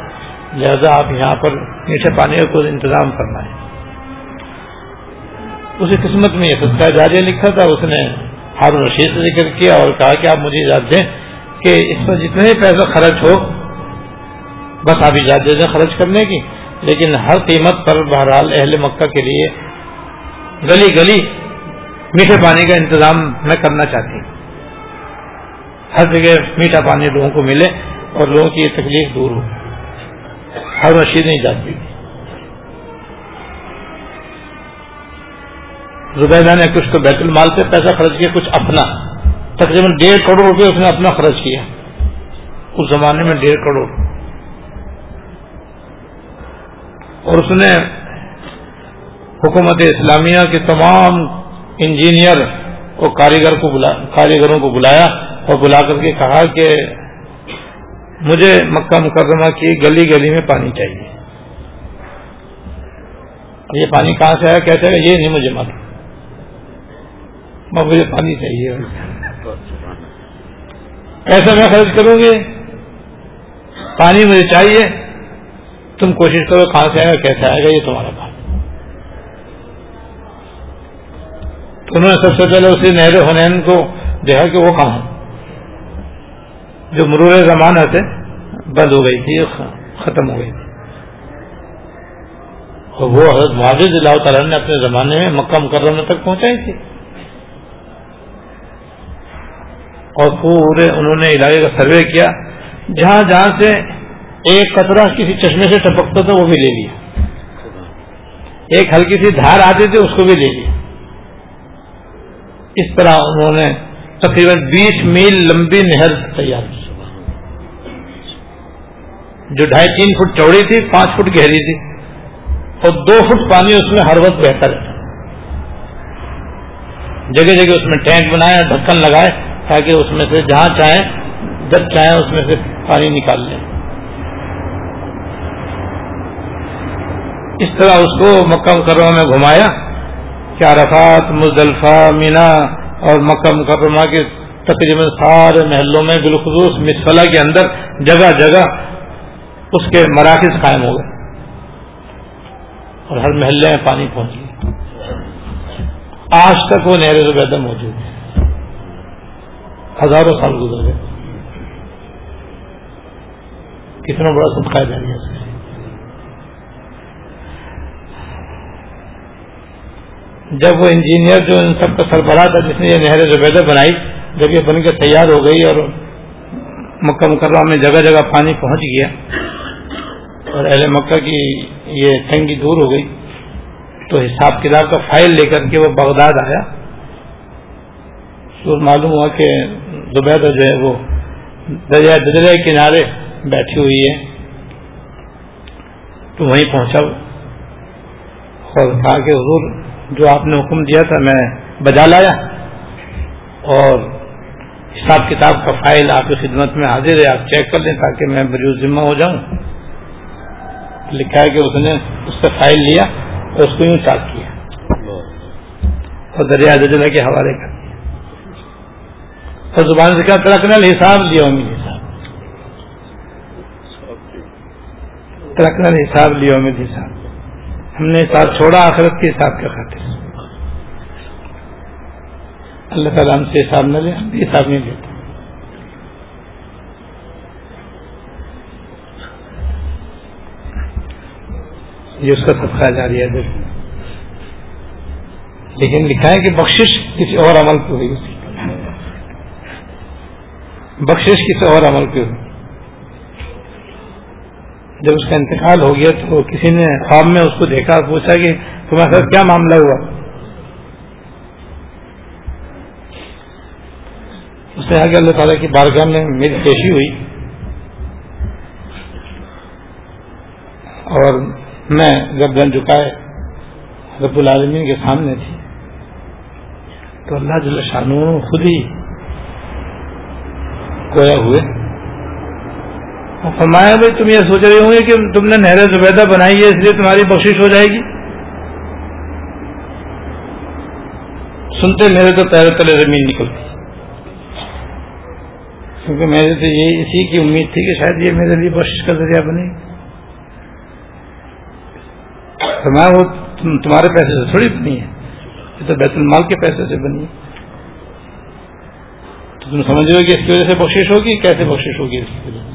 لہذا آپ یہاں پر میٹھے پانی کا کوئی انتظام کرنا ہے اسی قسمت میں یہ سچا جاریہ لکھا تھا، اس نے ہارون رشید سے ذکر کیا اور کہا کہ آپ مجھے اجازت دیں کہ اس پر جتنے ہی پیسہ خرچ ہو، بس آپ اجازت دے دیں خرچ کرنے کی۔ لیکن ہر قیمت پر بہرحال اہل مکہ کے لیے گلی گلی میٹھے پانی کا انتظام میں کرنا چاہتی ہوں۔ ہر جگہ میٹھا پانی لوگوں کو ملے اور لوگوں کی یہ تکلیف دور ہو۔ ہر رشید نہیں جاتی۔ زبیدہ نے کچھ تو بیت المال سے پیسہ خرچ کیا، کچھ اپنا۔ تقریباً ڈیڑھ کروڑ روپے اس نے اپنا خرچ کیا۔ اس زمانے میں ڈیڑھ کروڑ۔ اور اس نے حکومت اسلامیہ کے تمام انجینئر اور کاریگر کو بلا، کاریگروں کو بلایا اور بلا کر کے کہا کہ مجھے مکہ مکرمہ کی گلی گلی میں پانی چاہیے۔ یہ پانی کہاں سے آیا؟ کیسے یہ نہیں مجھے معلوم۔ مجھے پانی چاہیے۔ ایسا میں خرچ کروں گی۔ پانی مجھے چاہیے۔ تم کوشش کرو کہاں سے آئے گا کیسے آئے گا، یہ تمہارا کام انہوں نے سب سے پہلے اسی نہر ہنین کو دیکھا کہ وہ کہاں جو مرور زمانہ سے بند ہو گئی تھی ختم ہو گئی تھی۔ اور وہ حضرت معاذ اللہ تعالیٰ نے اپنے زمانے میں مکہ مکرمہ تک پہنچائی تھی۔ اور پورے انہوں نے علاقے کا سروے کیا۔ جہاں جہاں سے ایک قطرہ کسی چشمے سے ٹپکتا تھا، وہ بھی لے لیا۔ ایک ہلکی سی دھار آتی تھی، اس کو بھی لے لیا۔ اس طرح انہوں نے تقریباً بیس میل لمبی نہر تیار کی۔ جو ڈھائی تین فٹ چوڑی تھی، پانچ فٹ گہری تھی، اور دو فٹ پانی اس میں ہر وقت بہتر ہے جگہ جگہ اس میں ٹینک بنائے، ڈھکن لگائے، تاکہ اس میں سے جہاں چاہیں جب چاہیں اس میں سے پانی نکال لیں اس طرح اس کو مکہ مکرمہ میں گھمایا۔ کہ عرفات مزدلفہ، مینا اور مکہ مکرمہ کے تقریباً سارے محلوں میں بالخصوص مسفلا کے اندر جگہ جگہ اس کے مراکز قائم ہو گئے اور ہر محلے میں پانی پہنچ گیا۔ آج تک وہ نہر زبیدہ موجود ہے ہزاروں سال گزر گئے۔ کتنا بڑا صدقہ جاری ہے جب وہ انجینئر جو ان سب کا سربراہ تھا، جس نے یہ نہر زبیدہ بنائی، جب یہ بن کے تیار ہو گئی اور مکہ مکرمہ میں جگہ جگہ پانی پہنچ گیا اور اہل مکہ کی یہ تنگی دور ہو گئی، تو حساب کتاب کا فائل لے کر کے وہ بغداد آیا۔ تو معلوم ہوا کہ زبیدہ جو ہے وہ دریا دجلے کنارے بیٹھی ہوئی ہے۔ تو وہیں پہنچا اور کہا کہ حضور جو آپ نے حکم دیا تھا میں بجا لایا اور حساب کتاب کا فائل آپ کی خدمت میں حاضر ہے، آپ چیک کر لیں تاکہ میں بجو ذمہ ہو جاؤں۔ لکھا ہے کہ اس نے اس سے فائل لیا اور اس کو یوں چاک کیا۔ اور دریا دجلہ کے حوالے کر دیا۔ اور زبان سے کیا ترکنل حساب لیا امید حساب ترکنل حساب لیا امید حساب ہم نے ساتھ چھوڑا، آخرت کے حساب کے خاطر۔ اللہ تعالیٰ ہم سے حساب نہ لے، ہم بھی حساب نہیں لیتے۔ یہ اس کا سب جاری ہے۔ لیکن لکھا ہے کہ بخشش کسی اور عمل پہ ہوئی بخشش کسی اور عمل پہ ہوئی جب اس کا انتقال ہو گیا تو کسی نے خواب میں اس کو دیکھا پوچھا کہ تمہارے ساتھ کیا معاملہ ہوا؟ اس نے آگے اللہ تعالیٰ کی بارگاہ میں میری پیشی ہوئی اور میں جب گن جھکائے رب العالمین کے سامنے تھی۔ تو اللہ جل شاہ خود ہی کویا ہوئے۔ فرمایا بھائی، تم یہ سوچ رہے ہوں گے کہ تم نے نہر زبیدہ بنائی ہے، اس لیے تمہاری بخشش ہو جائے گی۔ سنتے میرے تو پیر تلے زمین نکلتی کیونکہ میرے تو یہ اسی کی امید تھی کہ شاید یہ میرے لیے بخش کا ذریعہ بنے۔ فرمایا، وہ تمہارے پیسے سے تھوڑی بنی ہے۔ یہ تو بیت المال کے پیسے سے بنی ہے۔ تو تم سمجھ رہے ہو کہ اس کی وجہ سے بخشش ہوگی؟ کیسے بخشش ہوگی اس کی وجہ سے؟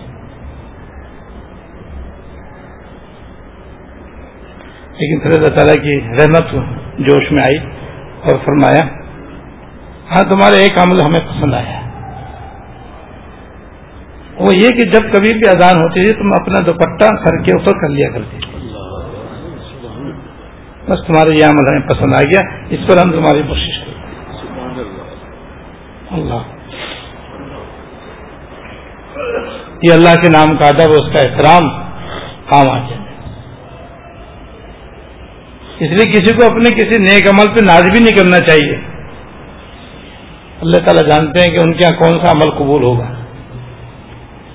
لیکن پھر اللہ تعالیٰ کی رحمت جوش میں آئی اور فرمایا ہاں تمہارا ایک عمل ہمیں پسند آیا۔ وہ یہ کہ جب کبھی بھی اذان ہوتی تھی، تم اپنا دوپٹہ سر کے اوپر کر لیا کرتی بس تمہارا یہ عمل ہمیں پسند آ گیا، اس پر ہم تمہاری کوشش کریں۔ اللہ۔ یہ اللہ کے نام کا ادب اس کا احترام کام آ جائے۔ اس لیے کسی کو اپنے کسی نیک عمل پہ ناز بھی نہیں کرنا چاہیے۔ اللہ تعالیٰ جانتے ہیں کہ ان کے یہاں کون سا عمل قبول ہوگا۔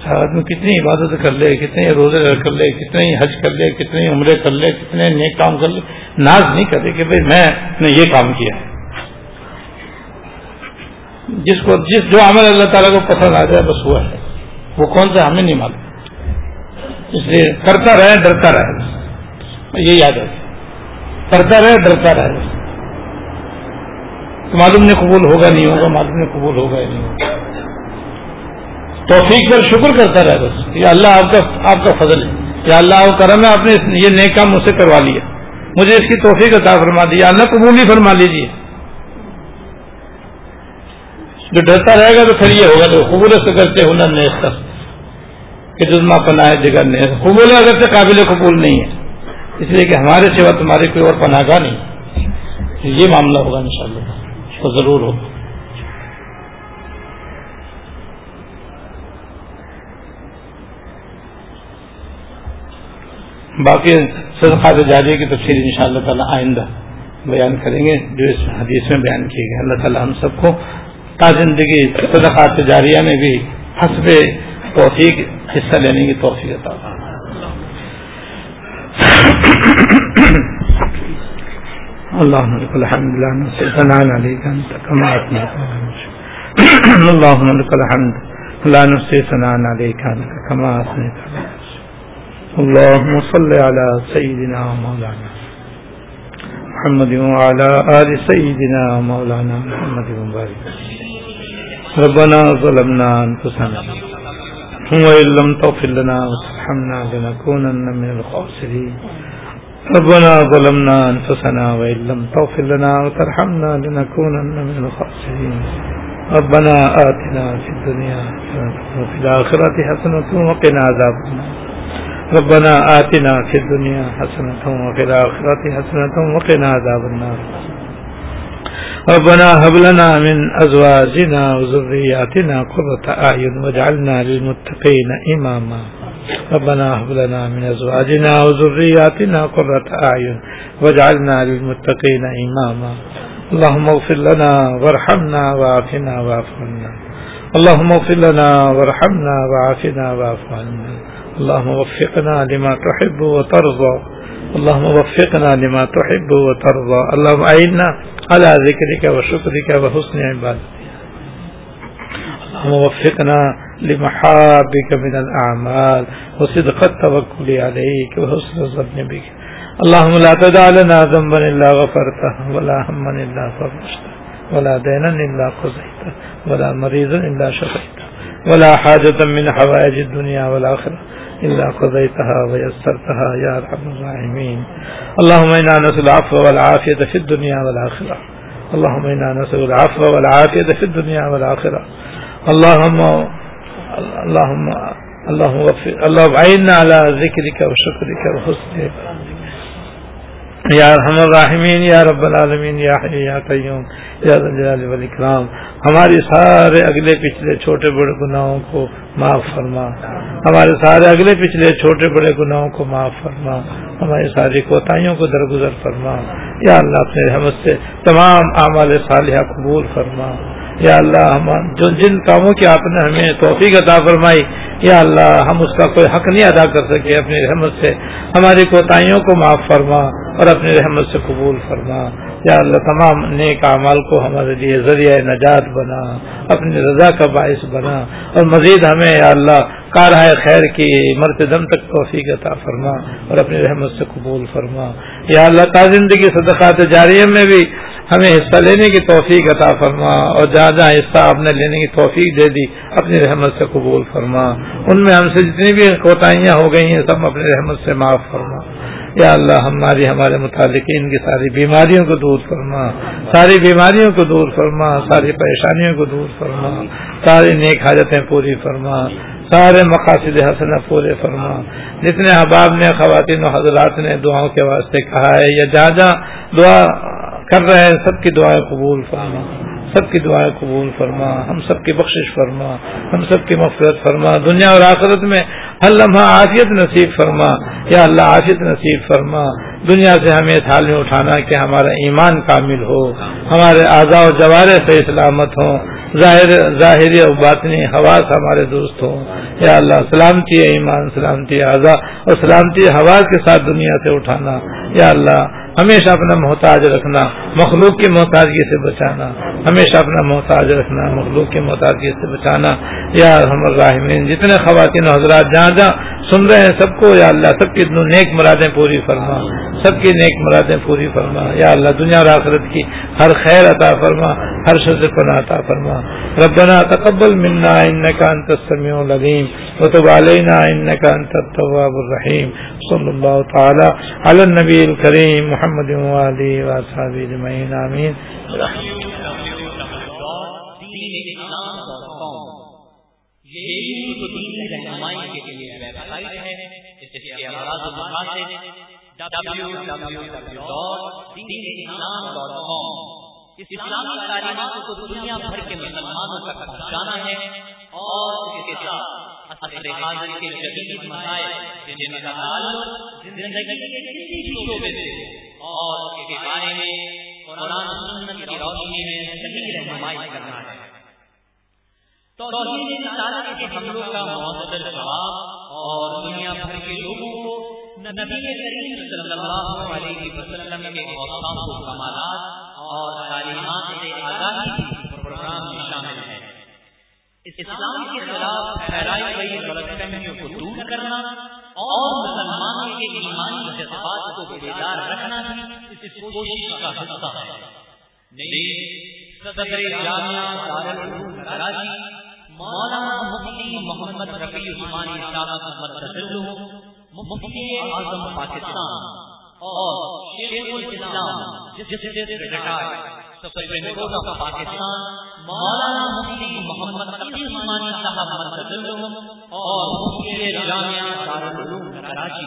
آدمی کتنی عبادت کر لے، کتنے روزے کر لے، کتنے حج کر لے، کتنے عمرے کر لے، کتنے نیک کام کر لے۔ ناز نہیں کرتے کہ بھائی میں نے یہ کام کیا۔ جس کو، جس جو عمل اللہ تعالیٰ کو پسند آ جائے بس ہوا ہے۔ وہ کون سا ہمیں نہیں معلوم۔ اس لیے کرتا رہے، ڈرتا رہے۔ یہ یاد ہے۔ کرتا رہے، ڈرتا رہے۔ معلوم نے قبول ہوگا نہیں ہوگا، معلوم نے قبول ہوگا نہیں ہوگا۔ توفیق پر شکر کرتا رہے بس۔ یہ اللہ آپ کا آپ کا فضل ہے۔ یا اللہ کرم ہے، آپ نے یہ نیک کام مجھ سے کروا لیا۔ مجھے اس کی توفیق عطا فرما دیا اللہ قبول ہی فرما لیجیے جو ڈرتا رہے گا تو پھر یہ ہوگا، جو قبول سے کرتے ہنر نیس کہ جزما پناہ جگہ نیس قبول اگر سے قابل قبول نہیں ہے۔ اس لیے کہ ہمارے سوا تمہارے کوئی اور پناہ گاہ نہیں۔ یہ معاملہ ہوگا انشاءاللہ تو ضرور ہوگا۔ باقی صدقات جاریہ کی تفصیل ان شاء اللہ تعالیٰ آئندہ بیان کریں گے، جو اس حدیث میں بیان کیے گئے۔ اللہ تعالیٰ ہم سب کو تا زندگی صدقات جاریہ میں بھی حسب توفیق، حصہ لینے کی توفیق عطا اللهم لك الحمد لله عليك أنت كما أثنيت اللهم لك الحمد لا نحصي ثناء عليك انت كما اثنيت اللهم صل على سيدنا مولانا محمد وعلى ال سيدنا مولانا محمد وبارك. ربنا ظلمنا انفسنا وان لم تغفر لنا وترحمنا لنكونن من الخاسرين. ربنا ظلمنا انفسنا وان لم تغفر لنا وترحمنا لنكونن من الخاسرين. ربنا آتنا في الدنيا وفي الآخرة حسنة وقنا عذاب النار. ربنا آتنا في الدنيا حسنة وفي الآخرة حسنة وقنا عذاب النار. ربنا هب لنا من أزواجنا وذرياتنا قرة أعين واجعلنا للمتقين إماما. ربنا هب لنا من أزواجنا وذرياتنا قرة أعين واجعلنا للمتقين إماما اللهم اغفر لنا وارحمنا وعافنا واعف عنا. اللهم اغفر لنا وارحمنا وعافنا واعف عنا. اللهم وفقنا لما تحب وترضى. اللهم وفقنا لما تحب وترضى. اللهم أعنا على ذكرك وشكرك وحسن عبادتك. اللهم وفقنا لمحابك من الأعمال وصدق التوكل عليك وحسن الظن بك. اللهم لا تدع لنا ذنبا الا غفرته ولا هما الا فرجته ولا دينا الا قضيته ولا مريضا الا شفيته ولا حاجة من حوائج الدنيا والآخرة إلا قضيتها ويسرتها يا أرحم الراحمين. اللهم إنا نسأل العفو والعافية في الدنيا والآخرة. اللهم إنا نسأل العفو والعافية في الدنيا والآخرة. اللهم اللهم اللهم اللهم عيننا على ذكرك وشكرك وحسن عبادتك. یا رحم الراحمین یا رب العالمین یا حی یا قیوم یا جلال والاکرام ہماری سارے اگلے پچھلے چھوٹے بڑے گناہوں کو معاف فرما. ہمارے سارے اگلے پچھلے چھوٹے بڑے گناہوں کو معاف فرما. ہماری ساری کوتاہیوں کو درگزر فرما. یا اللہ اپنے رحمت سے تمام اعمال صالحہ قبول فرما. یا اللہ ہم جو جن کاموں کی آپ نے ہمیں توفیق عطا فرمائی، یا اللہ ہم اس کا کوئی حق نہیں ادا کر سکے، اپنی رحمت سے ہماری کوتاہیوں کو معاف فرما اور اپنی رحمت سے قبول فرما۔ یا اللہ تمام نیک اعمال کو ہمارے لیے ذریعہ نجات بنا، اپنی رضا کا باعث بنا۔ اور مزید ہمیں یا اللہ کارہ خیر کی مرتے دم تک توفیق عطا فرما اور اپنی رحمت سے قبول فرما۔ یا اللہ تا زندگی صدقات جاریہ میں بھی ہمیں حصہ لینے کی توفیق عطا فرما اور جہاں جہاں حصہ آپ نے لینے کی توفیق دے دی، اپنی رحمت سے قبول فرما۔ ان میں ہم سے جتنی بھی کوتاہیاں ہو گئی ہیں، سب اپنی رحمت سے معاف فرما۔ یا اللہ، ہماری، ہمارے متعلقین کی ساری بیماریوں کو دور فرما۔ ساری بیماریوں کو دور فرما، ساری پریشانیوں کو دور فرما۔ ساری نیک حاجتیں پوری فرما۔ سارے مقاصد حسن پورے فرما۔ جتنے احباب نے، خواتین و حضرات نے دعاؤں کے واسطے کہا ہے، یا جہاں جہاں دعا کر رہے ہیں سب کی دعائیں قبول فرما۔ سب کی دعائیں قبول فرما۔ ہم سب کی بخشش فرما۔ ہم سب کی مفرت فرما۔ دنیا اور آخرت میں ہر لمحہ عافیت نصیب فرما۔ یا اللہ عافیت نصیب فرما، دنیا سے ہمیں تھال میں اٹھانا کہ ہمارا ایمان کامل ہو، ہمارے اعضاء و جوارے سے سلامت ہوں، ظاہر ظاہری اور باطنی حواس ہمارے دوست ہوں۔ یا اللہ، سلامتی ایمان، سلامتی اعضا اور سلامتی حواس کے ساتھ دنیا سے اٹھانا۔ یا اللہ، ہمیشہ اپنا محتاج رکھنا، مخلوق کی محتاجگی سے بچانا۔ ہمیشہ اپنا محتاج رکھنا، مخلوق کی محتاجگی سے بچانا۔ یا ہم راہمین جتنے خواتین حضرات جہاں جہاں سن رہے ہیں، سب کو یا اللہ، سب کی نیک مرادیں پوری فرما، سب کی نیک مرادیں پوری فرما۔ یا اللہ، دنیا اور آخرت کی ہر خیر عطا فرما، ہر شد پناہ عطا فرما۔ ربنا تقبل منا انك انت السميع العليم وتب علينا انك انت التواب الرحيم صلى الله تعالى على النبي الكريم محمد واله واصحابه اجمعين امين اسلامی تعلیمات کو دنیا بھر کے مسلمانوں تک پہنچانا ہے اور اس کے ساتھ اثر حاضر کے جدید مسائل جن کا تعلق زندگی کے کسی بھی شعبے سے اور اس کے بارے میں قرآن سنت کی روشنی میں صحیح رہنمائی کرنا ہے تو رسالت کے حملوں کا معتدل جواب اور دنیا بھر کے لوگوں کو نبی کریم صلی اللہ علیہ وسلم کے اوسام و کمالات اور تعلیمات سے آگاہی پروگرام میں شامل ہے اسلام کے خلاف پھیلائی گئی غلط فہمیوں کو دور کرنا اور مسلمانوں کے ایمانی جذبات کو بیدار رکھنا بھی اس کوشش کا حصہ ہے۔ صدر جامعہ دارالعلوم کراچی مولانا مفتی محمد رفیع عثمانی صاحب مفتی اعظم پاکستان اور شیخ الاسلام جسٹس ریٹائر پاکستان مولانا مفتی محمد تقی عثمانی صاحب اور مفتی جامعہ دارالعلوم کراچی،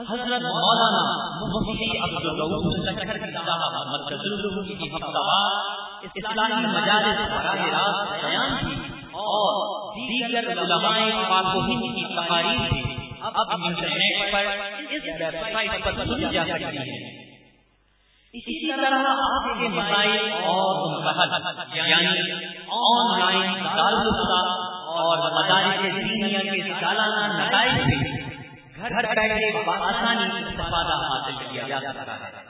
حضرت مولانا مفتی عبد الرؤوف سکر صاحب مرکز کی ہفتہ اسلامی مجالس براہ راست بیان کی اور دیگر علماء پاک کی تقاریر بھی اب انٹرنیٹ پر اس ویب سائٹ پر سنی جا سکتی ہے۔ اسی طرح آپ کے مسائل اور یعنی آن لائن تعلق اور مدارس دینیا کے سالانہ نتائج سے گھر بیٹھے آسانی استفادہ حاصل کیا جا سکتا ہے۔